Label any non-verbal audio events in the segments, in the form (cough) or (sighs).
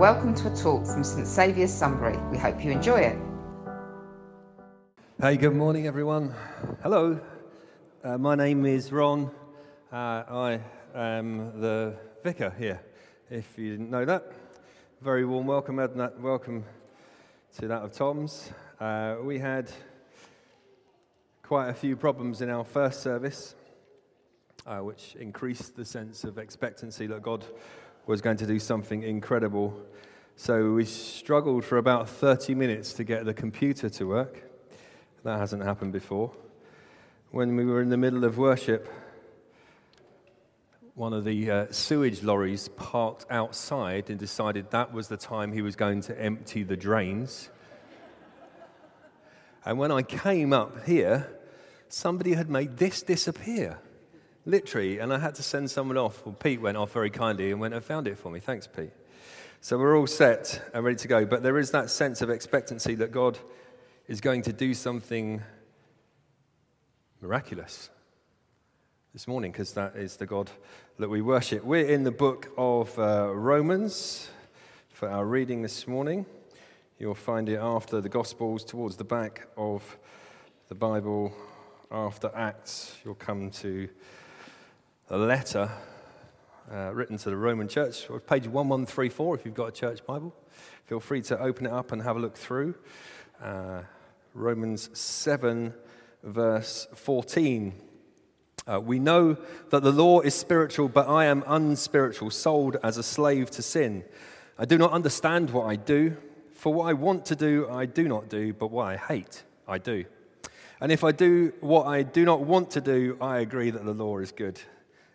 Welcome to a talk from St Saviour's Sunbury. We hope you enjoy it. Hey, good morning, everyone. Hello, uh, my name is Ron. Uh, I am the vicar here. If you didn't know that, very warm welcome, Edna. welcome to that of Tom's. Uh, we had quite a few problems in our first service, uh, which increased the sense of expectancy that God was going to do something incredible. So we struggled for about 30 minutes to get the computer to work. That hasn't happened before. When we were in the middle of worship, one of the uh, sewage lorries parked outside and decided that was the time he was going to empty the drains. and when I came up here, somebody had made this disappear, literally, and I had to send someone off. Well, Pete went off very kindly and went and found it for me. Thanks, Pete. So we're all set and ready to go. But there is that sense of expectancy that God is going to do something miraculous this morning because that is the God that we worship. We're in the book of uh, Romans for our reading this morning. You'll find it after the Gospels, towards the back of the Bible, after Acts. You'll come to a letter uh, written to the Roman church, page 1134 if you've got a church Bible. Feel free to open it up and have a look through. Uh, Romans 7, verse 14. Uh, we know that the law is spiritual, but I am unspiritual, sold as a slave to sin. I do not understand what I do, for what I want to do, I do not do, but what I hate, I do. And if I do what I do not want to do, I agree that the law is good.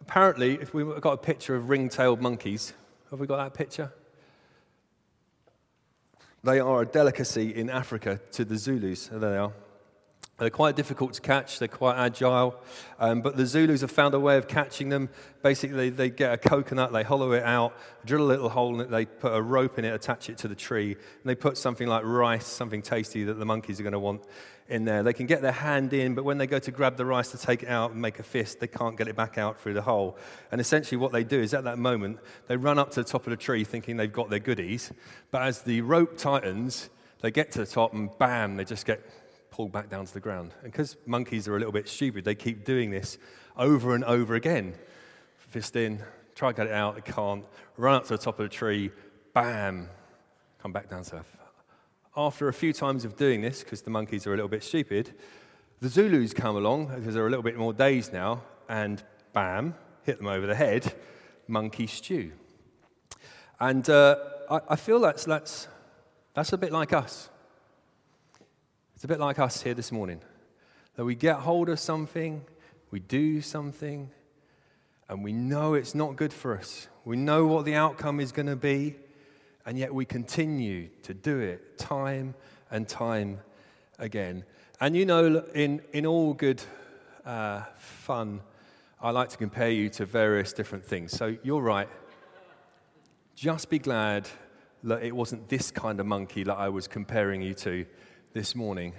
apparently, if we've got a picture of ring tailed monkeys, have we got that picture? They are a delicacy in Africa to the Zulus. There they are. They're quite difficult to catch, they're quite agile, um, but the Zulus have found a way of catching them. Basically, they get a coconut, they hollow it out, drill a little hole in it, they put a rope in it, attach it to the tree, and they put something like rice, something tasty that the monkeys are going to want in there. They can get their hand in, but when they go to grab the rice to take it out and make a fist, they can't get it back out through the hole. And essentially, what they do is at that moment, they run up to the top of the tree thinking they've got their goodies, but as the rope tightens, they get to the top and bam, they just get pulled back down to the ground. And because monkeys are a little bit stupid, they keep doing this over and over again. Fist in, try to get it out, it can't. Run up to the top of the tree, bam, come back down to earth. After a few times of doing this, because the monkeys are a little bit stupid, the Zulus come along, because they're a little bit more dazed now, and bam, hit them over the head, monkey stew. And uh, I, I feel that's, that's, that's a bit like us. It's a bit like us here this morning that we get hold of something, we do something, and we know it's not good for us. We know what the outcome is going to be, and yet we continue to do it time and time again. And you know, in, in all good uh, fun, I like to compare you to various different things. So you're right. Just be glad that it wasn't this kind of monkey that I was comparing you to this morning.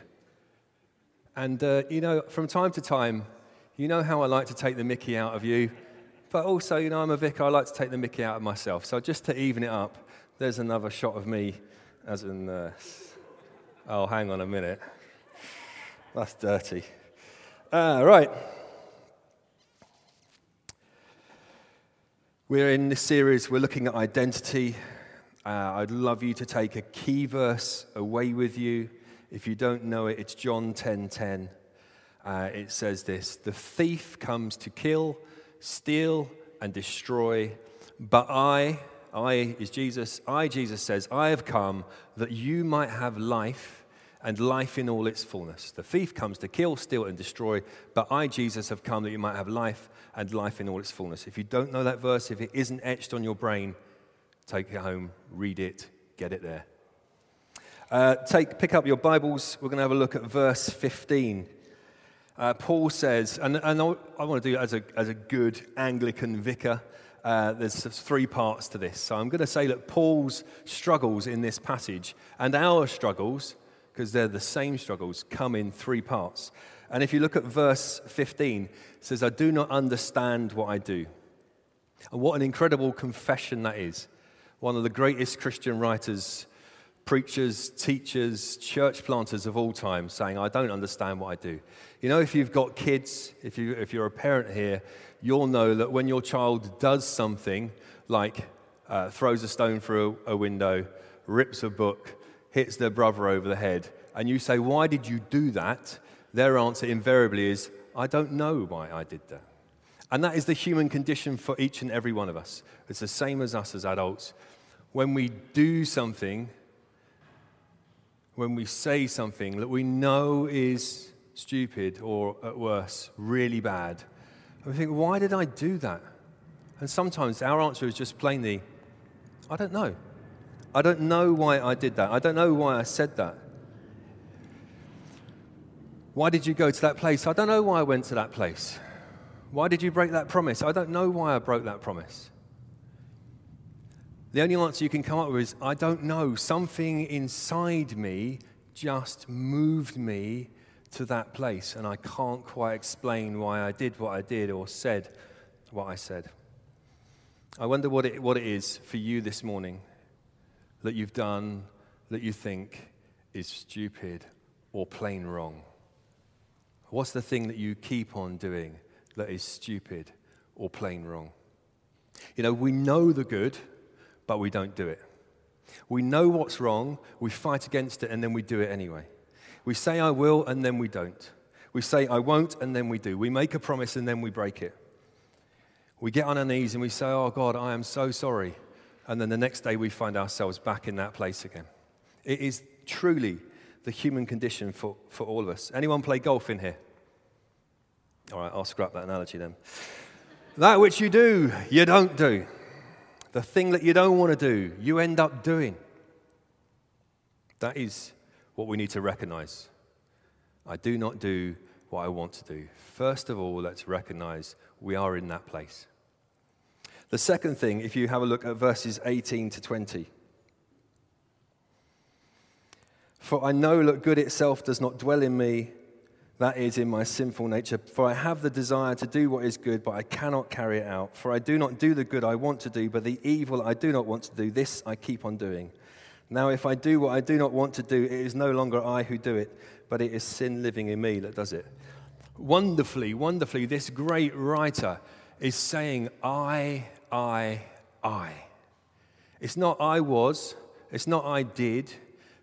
And, uh, you know, from time to time, you know how I like to take the mickey out of you, but also, you know, I'm a vicar, I like to take the mickey out of myself. So just to even it up, there's another shot of me as in, uh, oh, hang on a minute. That's dirty. Uh, right. We're in this series, we're looking at identity Uh, I'd love you to take a key verse away with you. If you don't know it, it's John 10:10. 10, 10. uh, it says this: "The thief comes to kill, steal, and destroy, but I, I is Jesus. I, Jesus says, I have come that you might have life." and life in all its fullness. The thief comes to kill, steal, and destroy, but I, Jesus, have come that you might have life and life in all its fullness. If you don't know that verse, if it isn't etched on your brain, take it home, read it, get it there. Uh, take, pick up your Bibles. We're going to have a look at verse 15. Uh, Paul says, and, and I want to do it as a, as a good Anglican vicar. Uh, there's three parts to this. So I'm going to say that Paul's struggles in this passage and our struggles because they're the same struggles, come in three parts. And if you look at verse 15, it says, I do not understand what I do. And what an incredible confession that is. One of the greatest Christian writers, preachers, teachers, church planters of all time saying, I don't understand what I do. You know, if you've got kids, if, you, if you're a parent here, you'll know that when your child does something like uh, throws a stone through a, a window, rips a book, hits their brother over the head, and you say, Why did you do that? Their answer invariably is, I don't know why I did that. And that is the human condition for each and every one of us. It's the same as us as adults. When we do something, when we say something that we know is stupid or, at worst, really bad, And we think, why did I do that? And sometimes our answer is just plainly, I don't know. I don't know why I did that. I don't know why I said that. Why did you go to that place? I don't know why I went to that place. Why did you break that promise? I don't know why I broke that promise. The only answer you can come up with is I don't know. Something inside me just moved me to that place, and I can't quite explain why I did what I did or said what I said. I wonder what it, what it is for you this morning that you've done that you think is stupid or plain wrong? What's the thing that you keep on doing that is stupid or plain wrong? You know, we know the good, but we don't do it. We know what's wrong, we fight against it, and then we do it anyway. We say, I will, and then we don't. We say, I won't, and then we do. We make a promise, and then we break it. We get on our knees and we say, Oh God, I am so sorry and then the next day we find ourselves back in that place again. It is truly the human condition for, for all of us. Anyone play golf in here? All right, I'll scrap that analogy then. that which you do, you don't do. The thing that you don't want to do, you end up doing. That is what we need to recognize. I do not do what I want to do. First of all, let's recognize we are in that place. The second thing, if you have a look at verses 18 to 20. For I know that good itself does not dwell in me, that is, in my sinful nature. For I have the desire to do what is good, but I cannot carry it out. For I do not do the good I want to do, but the evil I do not want to do, this I keep on doing. Now, if I do what I do not want to do, it is no longer I who do it, but it is sin living in me that does it. Wonderfully, wonderfully, this great writer is saying, I I, I. It's not I was, it's not I did,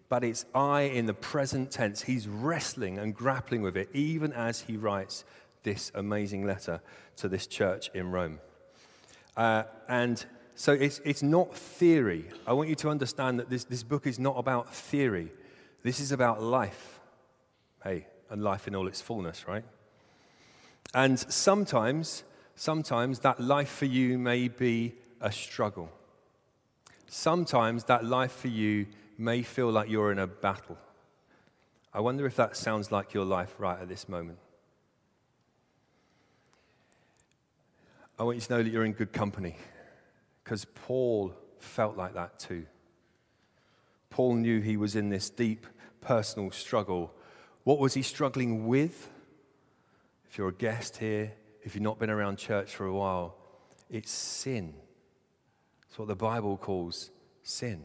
but it's I in the present tense. He's wrestling and grappling with it, even as he writes this amazing letter to this church in Rome. Uh, and so it's, it's not theory. I want you to understand that this, this book is not about theory, this is about life. Hey, and life in all its fullness, right? And sometimes Sometimes that life for you may be a struggle. Sometimes that life for you may feel like you're in a battle. I wonder if that sounds like your life right at this moment. I want you to know that you're in good company because Paul felt like that too. Paul knew he was in this deep personal struggle. What was he struggling with? If you're a guest here, if you've not been around church for a while, it's sin. It's what the Bible calls sin.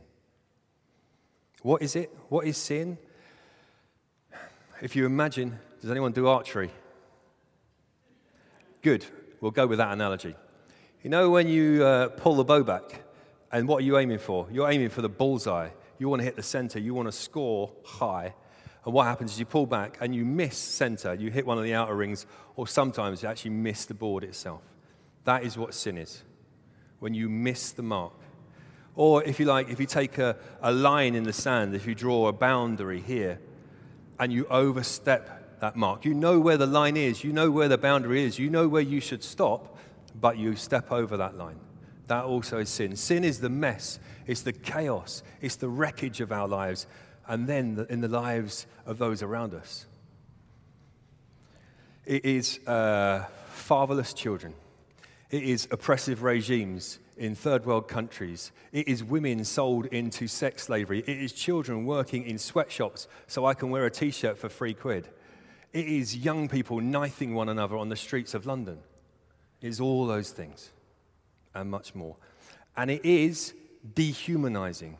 What is it? What is sin? If you imagine, does anyone do archery? Good. We'll go with that analogy. You know, when you uh, pull the bow back And what are you aiming for? You're aiming for the bullseye. You want to hit the center. You want to score high. And what happens is you pull back and you miss center. You hit one of the outer rings, or sometimes you actually miss the board itself. That is what sin is when you miss the mark. Or if you like, if you take a, a line in the sand, if you draw a boundary here and you overstep that mark, you know where the line is, you know where the boundary is, you know where you should stop, but you step over that line. That also is sin. Sin is the mess, it's the chaos, it's the wreckage of our lives, and then in the lives of those around us. It is uh, fatherless children, it is oppressive regimes in third world countries. It is women sold into sex slavery. It is children working in sweatshops so I can wear a t shirt for three quid. It is young people knifing one another on the streets of London. It is all those things and much more. And it is dehumanizing.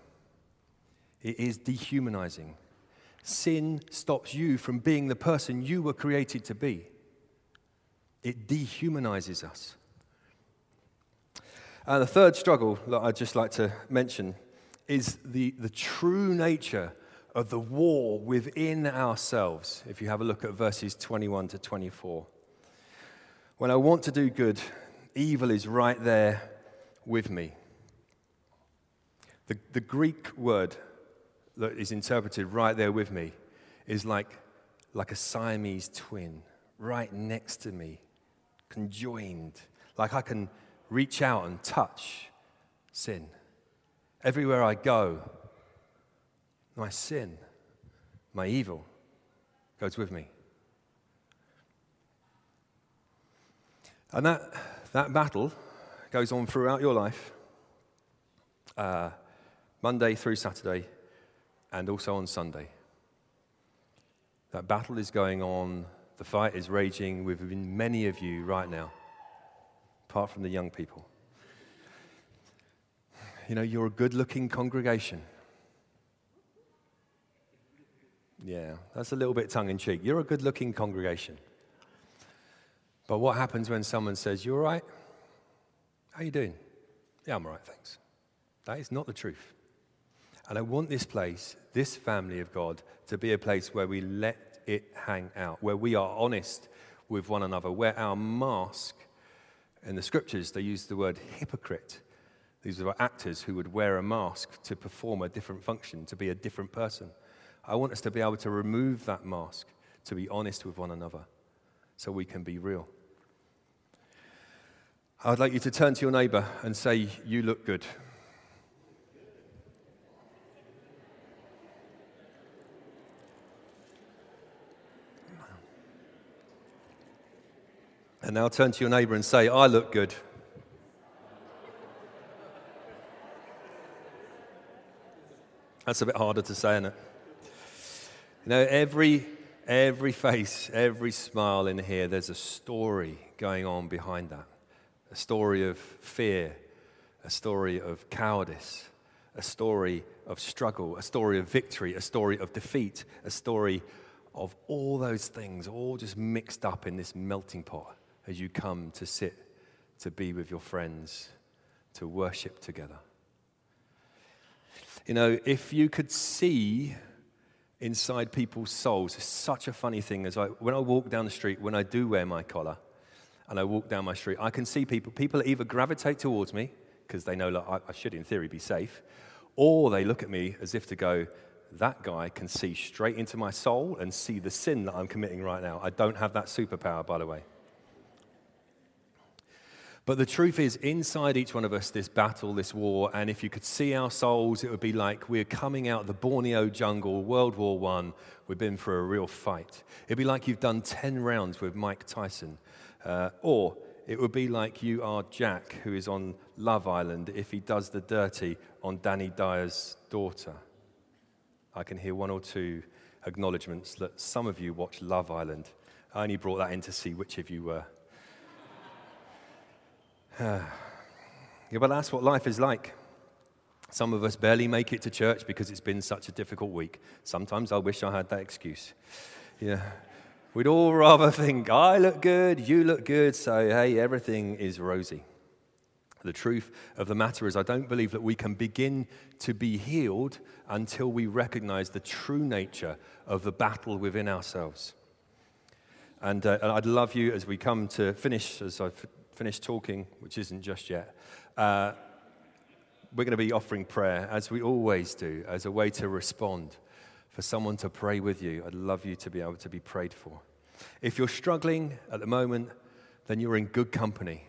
It is dehumanizing. Sin stops you from being the person you were created to be, it dehumanizes us. And the third struggle that I'd just like to mention is the, the true nature of the war within ourselves. If you have a look at verses 21 to 24. When I want to do good, evil is right there with me. The, the Greek word that is interpreted right there with me is like, like a Siamese twin, right next to me, conjoined. Like I can reach out and touch sin. Everywhere I go, my sin, my evil goes with me. And that, that battle goes on throughout your life, uh, Monday through Saturday, and also on Sunday. That battle is going on, the fight is raging within many of you right now apart from the young people. You know, you're a good looking congregation. Yeah, that's a little bit tongue in cheek. You're a good looking congregation. But what happens when someone says, You all right? How you doing? Yeah, I'm all right, thanks. That is not the truth. And I want this place, this family of God, to be a place where we let it hang out, where we are honest with one another, where our mask in the scriptures, they use the word hypocrite. These were actors who would wear a mask to perform a different function, to be a different person. I want us to be able to remove that mask, to be honest with one another, so we can be real. I'd like you to turn to your neighbor and say, You look good. And now turn to your neighbor and say, I look good. That's a bit harder to say, isn't it? You know, every, every face, every smile in here, there's a story going on behind that. A story of fear, a story of cowardice, a story of struggle, a story of victory, a story of defeat, a story of all those things, all just mixed up in this melting pot as you come to sit, to be with your friends, to worship together. You know, if you could see inside people's souls, it's such a funny thing. As I, when I walk down the street, when I do wear my collar, and I walk down my street, I can see people. People either gravitate towards me because they know like, I, I should, in theory, be safe, or they look at me as if to go, that guy can see straight into my soul and see the sin that I'm committing right now. I don't have that superpower, by the way. But the truth is, inside each one of us, this battle, this war, and if you could see our souls, it would be like we're coming out of the Borneo jungle, World War I. We've been for a real fight. It'd be like you've done 10 rounds with Mike Tyson. Uh, or it would be like you are Jack, who is on Love Island, if he does the dirty on Danny Dyer's daughter. I can hear one or two acknowledgements that some of you watch Love Island. I only brought that in to see which of you were. (sighs) yeah, but that's what life is like. Some of us barely make it to church because it's been such a difficult week. Sometimes I wish I had that excuse. Yeah. We'd all rather think, I look good, you look good, so hey, everything is rosy. The truth of the matter is, I don't believe that we can begin to be healed until we recognize the true nature of the battle within ourselves. And, uh, and I'd love you as we come to finish, as I've finished talking, which isn't just yet. Uh, we're going to be offering prayer, as we always do, as a way to respond, for someone to pray with you. I'd love you to be able to be prayed for. If you're struggling at the moment, then you're in good company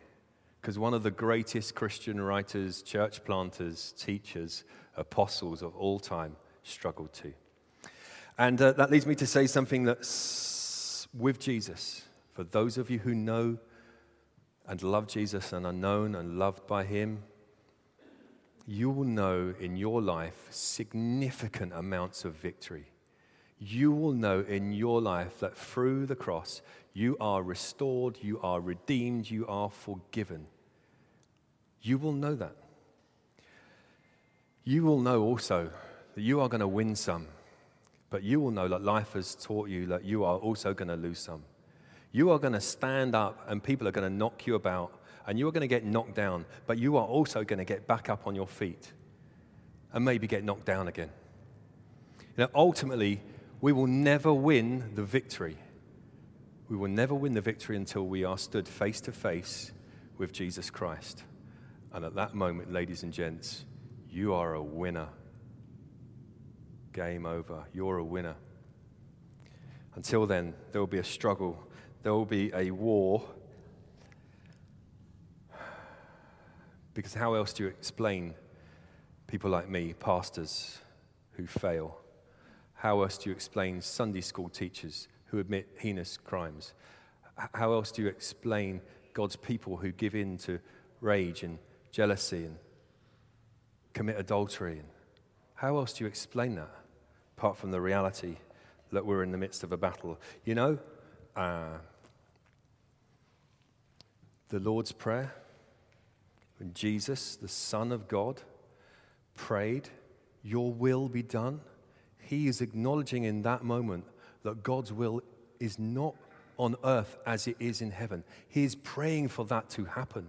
because one of the greatest Christian writers, church planters, teachers, apostles of all time struggled too. And uh, that leads me to say something that's with Jesus. For those of you who know and love Jesus and are known and loved by him, you will know in your life significant amounts of victory. You will know in your life that through the cross, you are restored, you are redeemed, you are forgiven. You will know that. You will know also that you are going to win some, but you will know that life has taught you that you are also going to lose some. You are going to stand up and people are going to knock you about and you are going to get knocked down, but you are also going to get back up on your feet and maybe get knocked down again. You know, ultimately, we will never win the victory. We will never win the victory until we are stood face to face with Jesus Christ. And at that moment, ladies and gents, you are a winner. Game over. You're a winner. Until then, there will be a struggle, there will be a war. Because how else do you explain people like me, pastors, who fail? How else do you explain Sunday school teachers who admit heinous crimes? How else do you explain God's people who give in to rage and jealousy and commit adultery. How else do you explain that apart from the reality that we're in the midst of a battle? You know, uh, the Lord's Prayer, when Jesus, the Son of God, prayed, Your will be done, he is acknowledging in that moment that God's will is not on earth as it is in heaven. He is praying for that to happen.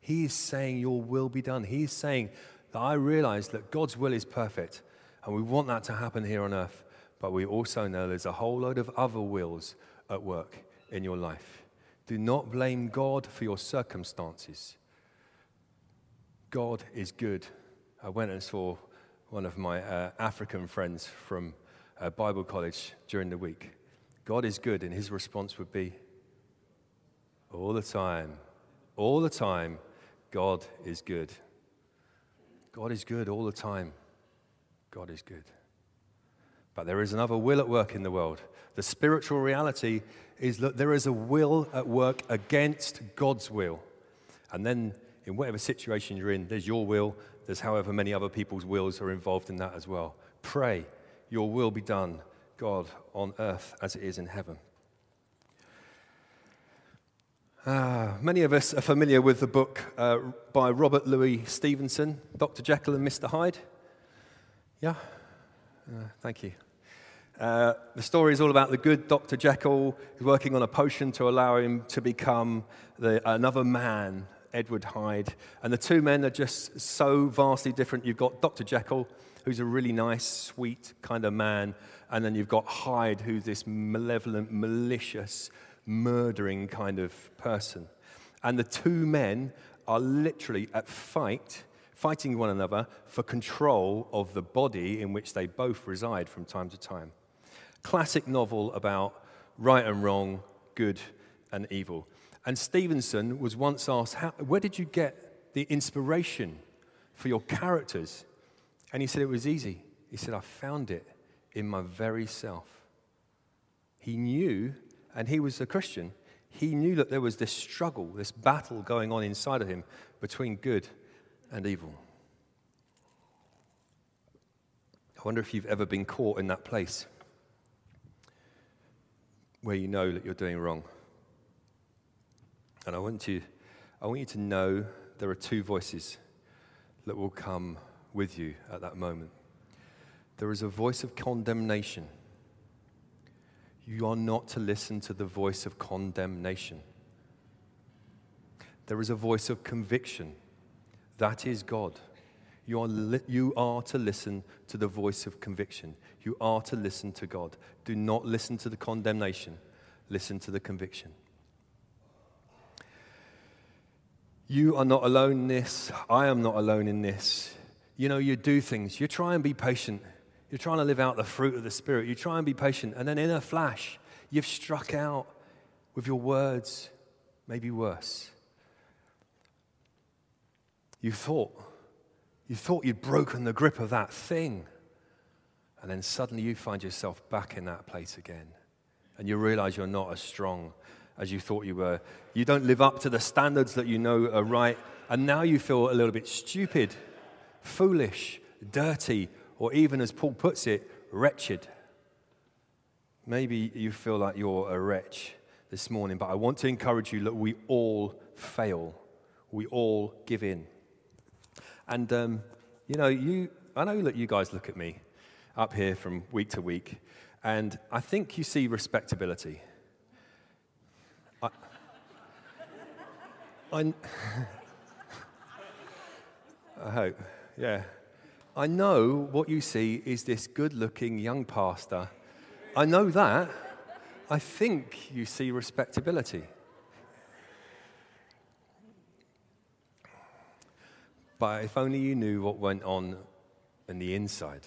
He is saying, Your will be done. He is saying that I realize that God's will is perfect, and we want that to happen here on earth. But we also know there's a whole load of other wills at work in your life. Do not blame God for your circumstances. God is good. I went and saw one of my uh, African friends from uh, Bible college during the week. God is good, and his response would be, all the time, all the time, God is good. God is good all the time. God is good. But there is another will at work in the world. The spiritual reality is that there is a will at work against God's will. And then, in whatever situation you're in, there's your will, there's however many other people's wills are involved in that as well. Pray, your will be done, God, on earth as it is in heaven. Ah, many of us are familiar with the book uh, by Robert Louis Stevenson, Dr. Jekyll and Mr. Hyde. Yeah? Uh, thank you. Uh, the story is all about the good Dr. Jekyll who's working on a potion to allow him to become the, another man, Edward Hyde. And the two men are just so vastly different. You've got Dr. Jekyll, who's a really nice, sweet kind of man, and then you've got Hyde, who's this malevolent, malicious, murdering kind of person. And the two men are literally at fight, fighting one another for control of the body in which they both reside from time to time. Classic novel about right and wrong, good and evil. And Stevenson was once asked, Where did you get the inspiration for your characters? And he said it was easy. He said, I found it in my very self. He knew and he was a Christian, he knew that there was this struggle, this battle going on inside of him between good and evil. I wonder if you've ever been caught in that place where you know that you're doing wrong. And I want you, I want you to know there are two voices that will come with you at that moment. There is a voice of condemnation you are not to listen to the voice of condemnation. There is a voice of conviction. That is God. You are, li- you are to listen to the voice of conviction. You are to listen to God. Do not listen to the condemnation, listen to the conviction. You are not alone in this. I am not alone in this. You know, you do things. You try and be patient. You're trying to live out the fruit of the Spirit. You try and be patient. And then in a flash, you've struck out with your words, maybe worse. You thought, you thought you'd broken the grip of that thing. And then suddenly you find yourself back in that place again. And you realize you're not as strong as you thought you were. You don't live up to the standards that you know are right. And now you feel a little bit stupid, foolish, dirty, or even, as Paul puts it, wretched. Maybe you feel like you're a wretch this morning, but I want to encourage you that we all fail. We all give in. And, um, you know, you, I know that you guys look at me up here from week to week, and I think you see respectability. I, I, I hope, yeah. I know what you see is this good looking young pastor. I know that. I think you see respectability. But if only you knew what went on in the inside.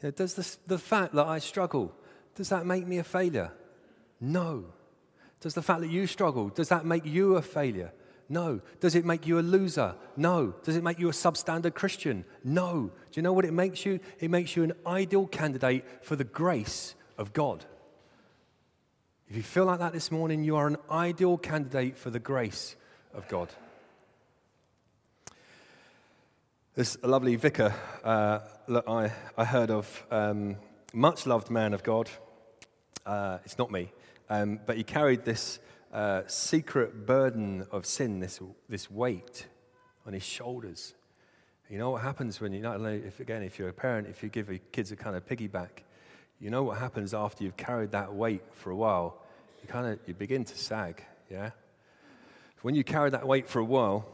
You know, does this, the fact that I struggle, does that make me a failure? No. Does the fact that you struggle, does that make you a failure? No. Does it make you a loser? No. Does it make you a substandard Christian? No. Do you know what it makes you? It makes you an ideal candidate for the grace of God. If you feel like that this morning, you are an ideal candidate for the grace of God. This lovely vicar uh, that I, I heard of, um, much loved man of God. Uh, it's not me, um, but he carried this uh, secret burden of sin, this, this weight on his shoulders. You know what happens when you, not only, if, again, if you're a parent, if you give your kids a kind of piggyback, you know what happens after you've carried that weight for a while? You kind of, you begin to sag, yeah? When you carry that weight for a while,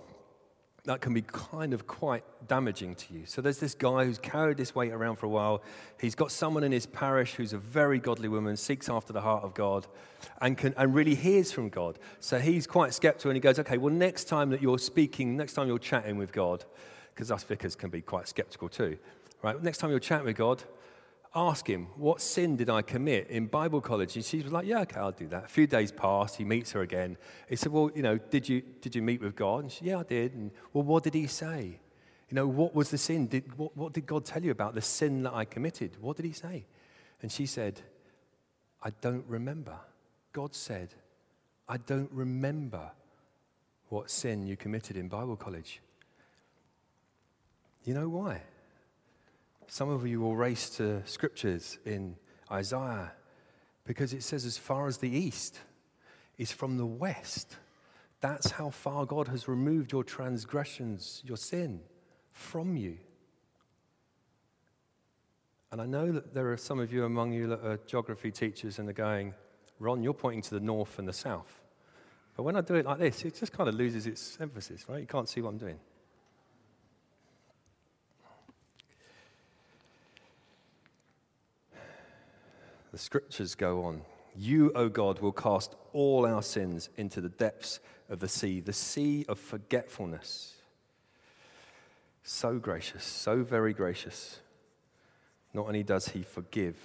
that can be kind of quite damaging to you. So there's this guy who's carried this weight around for a while. He's got someone in his parish who's a very godly woman, seeks after the heart of God, and, can, and really hears from God. So he's quite skeptical and he goes, okay, well, next time that you're speaking, next time you're chatting with God, because us vicars can be quite skeptical too, right? Next time you're chatting with God, ask him, What sin did I commit in Bible college? And she was like, Yeah, okay, I'll do that. A few days passed, he meets her again. He said, Well, you know, did you, did you meet with God? And she said, Yeah, I did. And, well, what did he say? You know, what was the sin? Did, what, what did God tell you about the sin that I committed? What did he say? And she said, I don't remember. God said, I don't remember what sin you committed in Bible college. You know why? Some of you will race to scriptures in Isaiah because it says, as far as the east is from the west. That's how far God has removed your transgressions, your sin from you. And I know that there are some of you among you that are geography teachers and are going, Ron, you're pointing to the north and the south. But when I do it like this, it just kind of loses its emphasis, right? You can't see what I'm doing. The scriptures go on. You, O God, will cast all our sins into the depths of the sea, the sea of forgetfulness. So gracious, so very gracious. Not only does he forgive,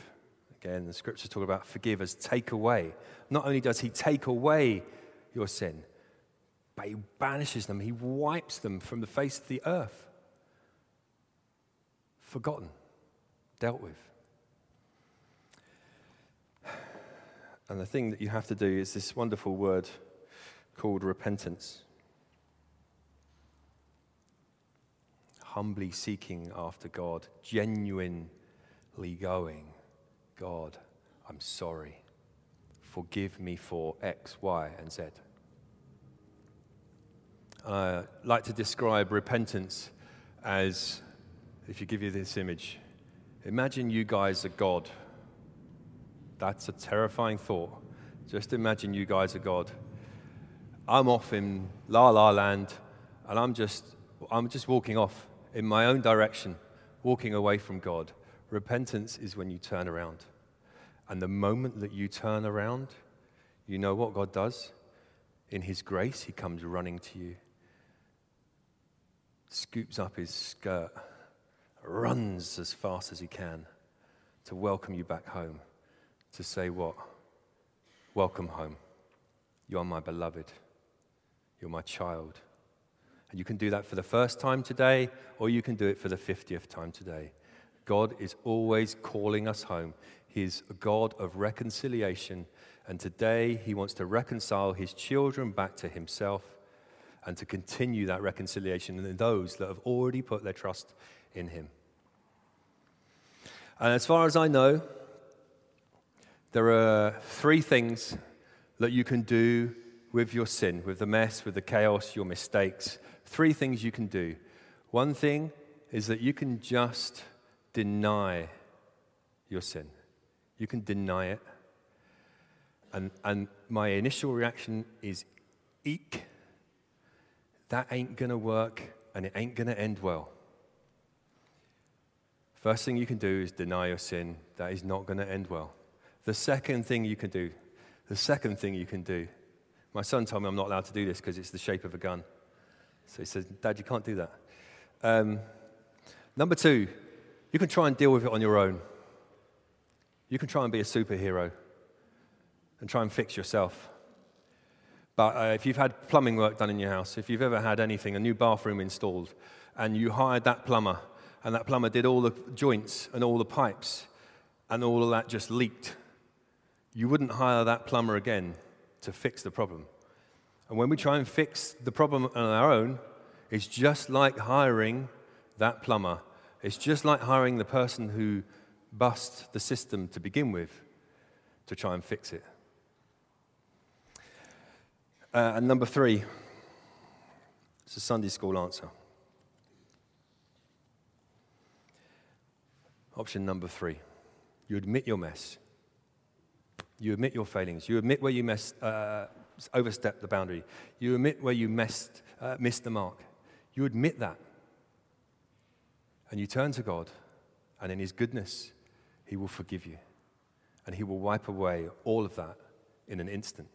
again, the scriptures talk about forgive as take away. Not only does he take away your sin, but he banishes them, he wipes them from the face of the earth. Forgotten, dealt with. And the thing that you have to do is this wonderful word called repentance. Humbly seeking after God, genuinely going, God, I'm sorry. Forgive me for X, Y, and Z. I like to describe repentance as if you give you this image, imagine you guys are God that's a terrifying thought. Just imagine you guys are God. I'm off in la la land, and I'm just, I'm just walking off in my own direction, walking away from God. Repentance is when you turn around. And the moment that you turn around, you know what God does? In His grace, He comes running to you, scoops up His skirt, runs as fast as He can to welcome you back home, to say, What? Welcome home. You are my beloved. You're my child. And you can do that for the first time today, or you can do it for the 50th time today. God is always calling us home. He's a God of reconciliation. And today, He wants to reconcile His children back to Himself and to continue that reconciliation in those that have already put their trust in Him. And as far as I know, there are three things that you can do with your sin, with the mess, with the chaos, your mistakes. Three things you can do. One thing is that you can just deny your sin. You can deny it. And, and my initial reaction is, eek, that ain't to work and it ain't to end well. First thing you can do is deny your sin. That is not to end well. The second thing you can do, the second thing you can do, my son told me I'm not allowed to do this because it's the shape of a gun. So he says, Dad, you can't do that. Um, number two, you can try and deal with it on your own. You can try and be a superhero and try and fix yourself. But uh, if you've had plumbing work done in your house, if you've ever had anything, a new bathroom installed, and you hired that plumber and that plumber did all the joints and all the pipes, and all of that just leaked. You wouldn't hire that plumber again to fix the problem. And when we try and fix the problem on our own, it's just like hiring that plumber. It's just like hiring the person who bust the system to begin with to try and fix it. Uh, and number three, it's a Sunday school answer. Option number three you admit your mess. You admit your failings. You admit where you messed, uh, overstepped the boundary. You admit where you messed, uh, missed the mark. You admit that. And you turn to God, and in His goodness, He will forgive you. And He will wipe away all of that in an instant.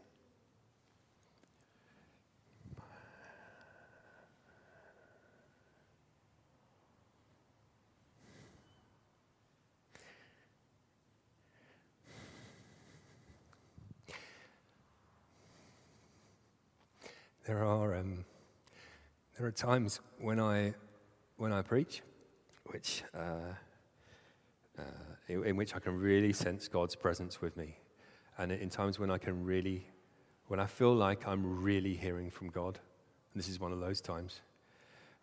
There are, um, there are times when I, when I preach, which, uh, uh, in, in, which I can really sense God's presence with me. And in times when I can really, when I feel like I'm really hearing from God. And this is one of those times.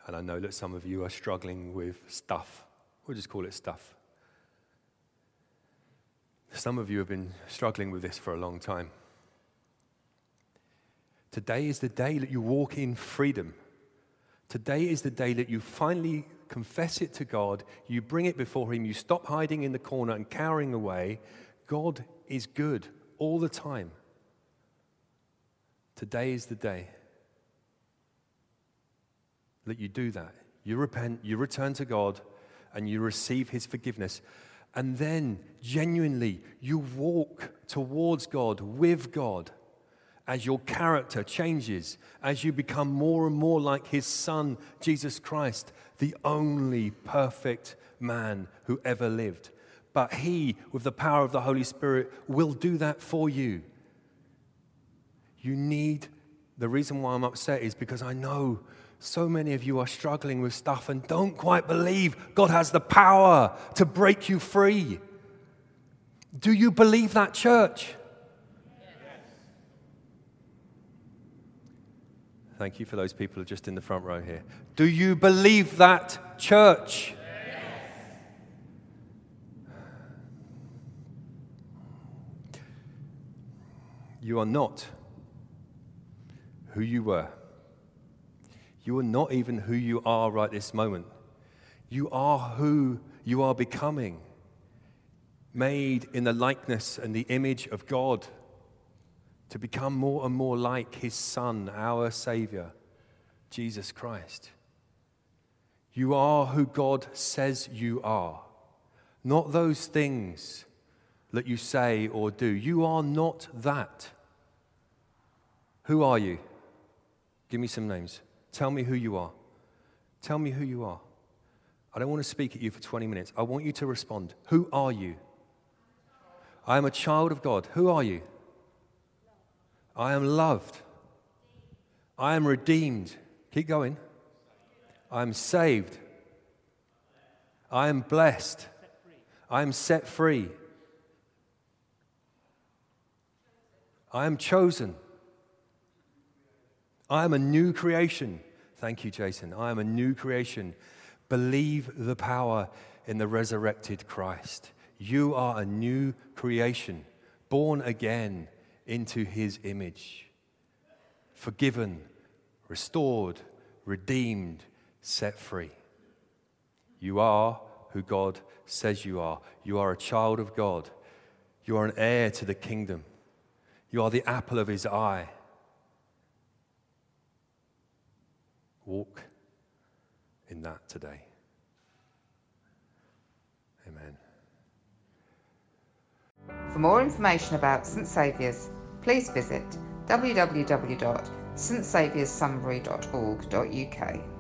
And I know that some of you are struggling with stuff. We'll just call it stuff. Some of you have been struggling with this for a long time. Today is the day that you walk in freedom. Today is the day that you finally confess it to God, you bring it before Him, you stop hiding in the corner and cowering away. God is good all the time. Today is the day that you do that. You repent, you return to God, and you receive His forgiveness. And then, genuinely, you walk towards God, with God as your character changes, as you become more and more like his son, Jesus Christ, the only perfect man who ever lived. But he, with the power of the Holy Spirit, will do that for you. You need, the reason why I'm upset is because I know so many of you are struggling with stuff and don't quite believe God has the power to break you free. Do you believe that, church? Thank you for those people who are just in the front row here. Do you believe that, church? You are not who you were. You are not even who you are right this moment. You are who you are becoming, made in the likeness and the image of God. To become more and more like his Son, our Savior, Jesus Christ. You are who God says you are, not those things that you say or do. You are not that. Who are you? Give me some names. Tell me who you are. Tell me who you are. I don't want to speak at you for 20 minutes. I want you to respond. Who are you? I am a child of God. Who are you? I am loved. I am redeemed. Keep going. I am saved. I am blessed. I am set free. I am chosen. I am a new creation. Thank you, Jason. I am a new creation. Believe the power in the resurrected Christ. You are a new creation, born again into his image, forgiven, restored, redeemed, set free. You are who God says you are. You are a child of God. You are an heir to the kingdom. You are the apple of his eye. Walk in that today. Amen. For more information about St Saviour's, please visit www.stsavioursunbury.org.uk.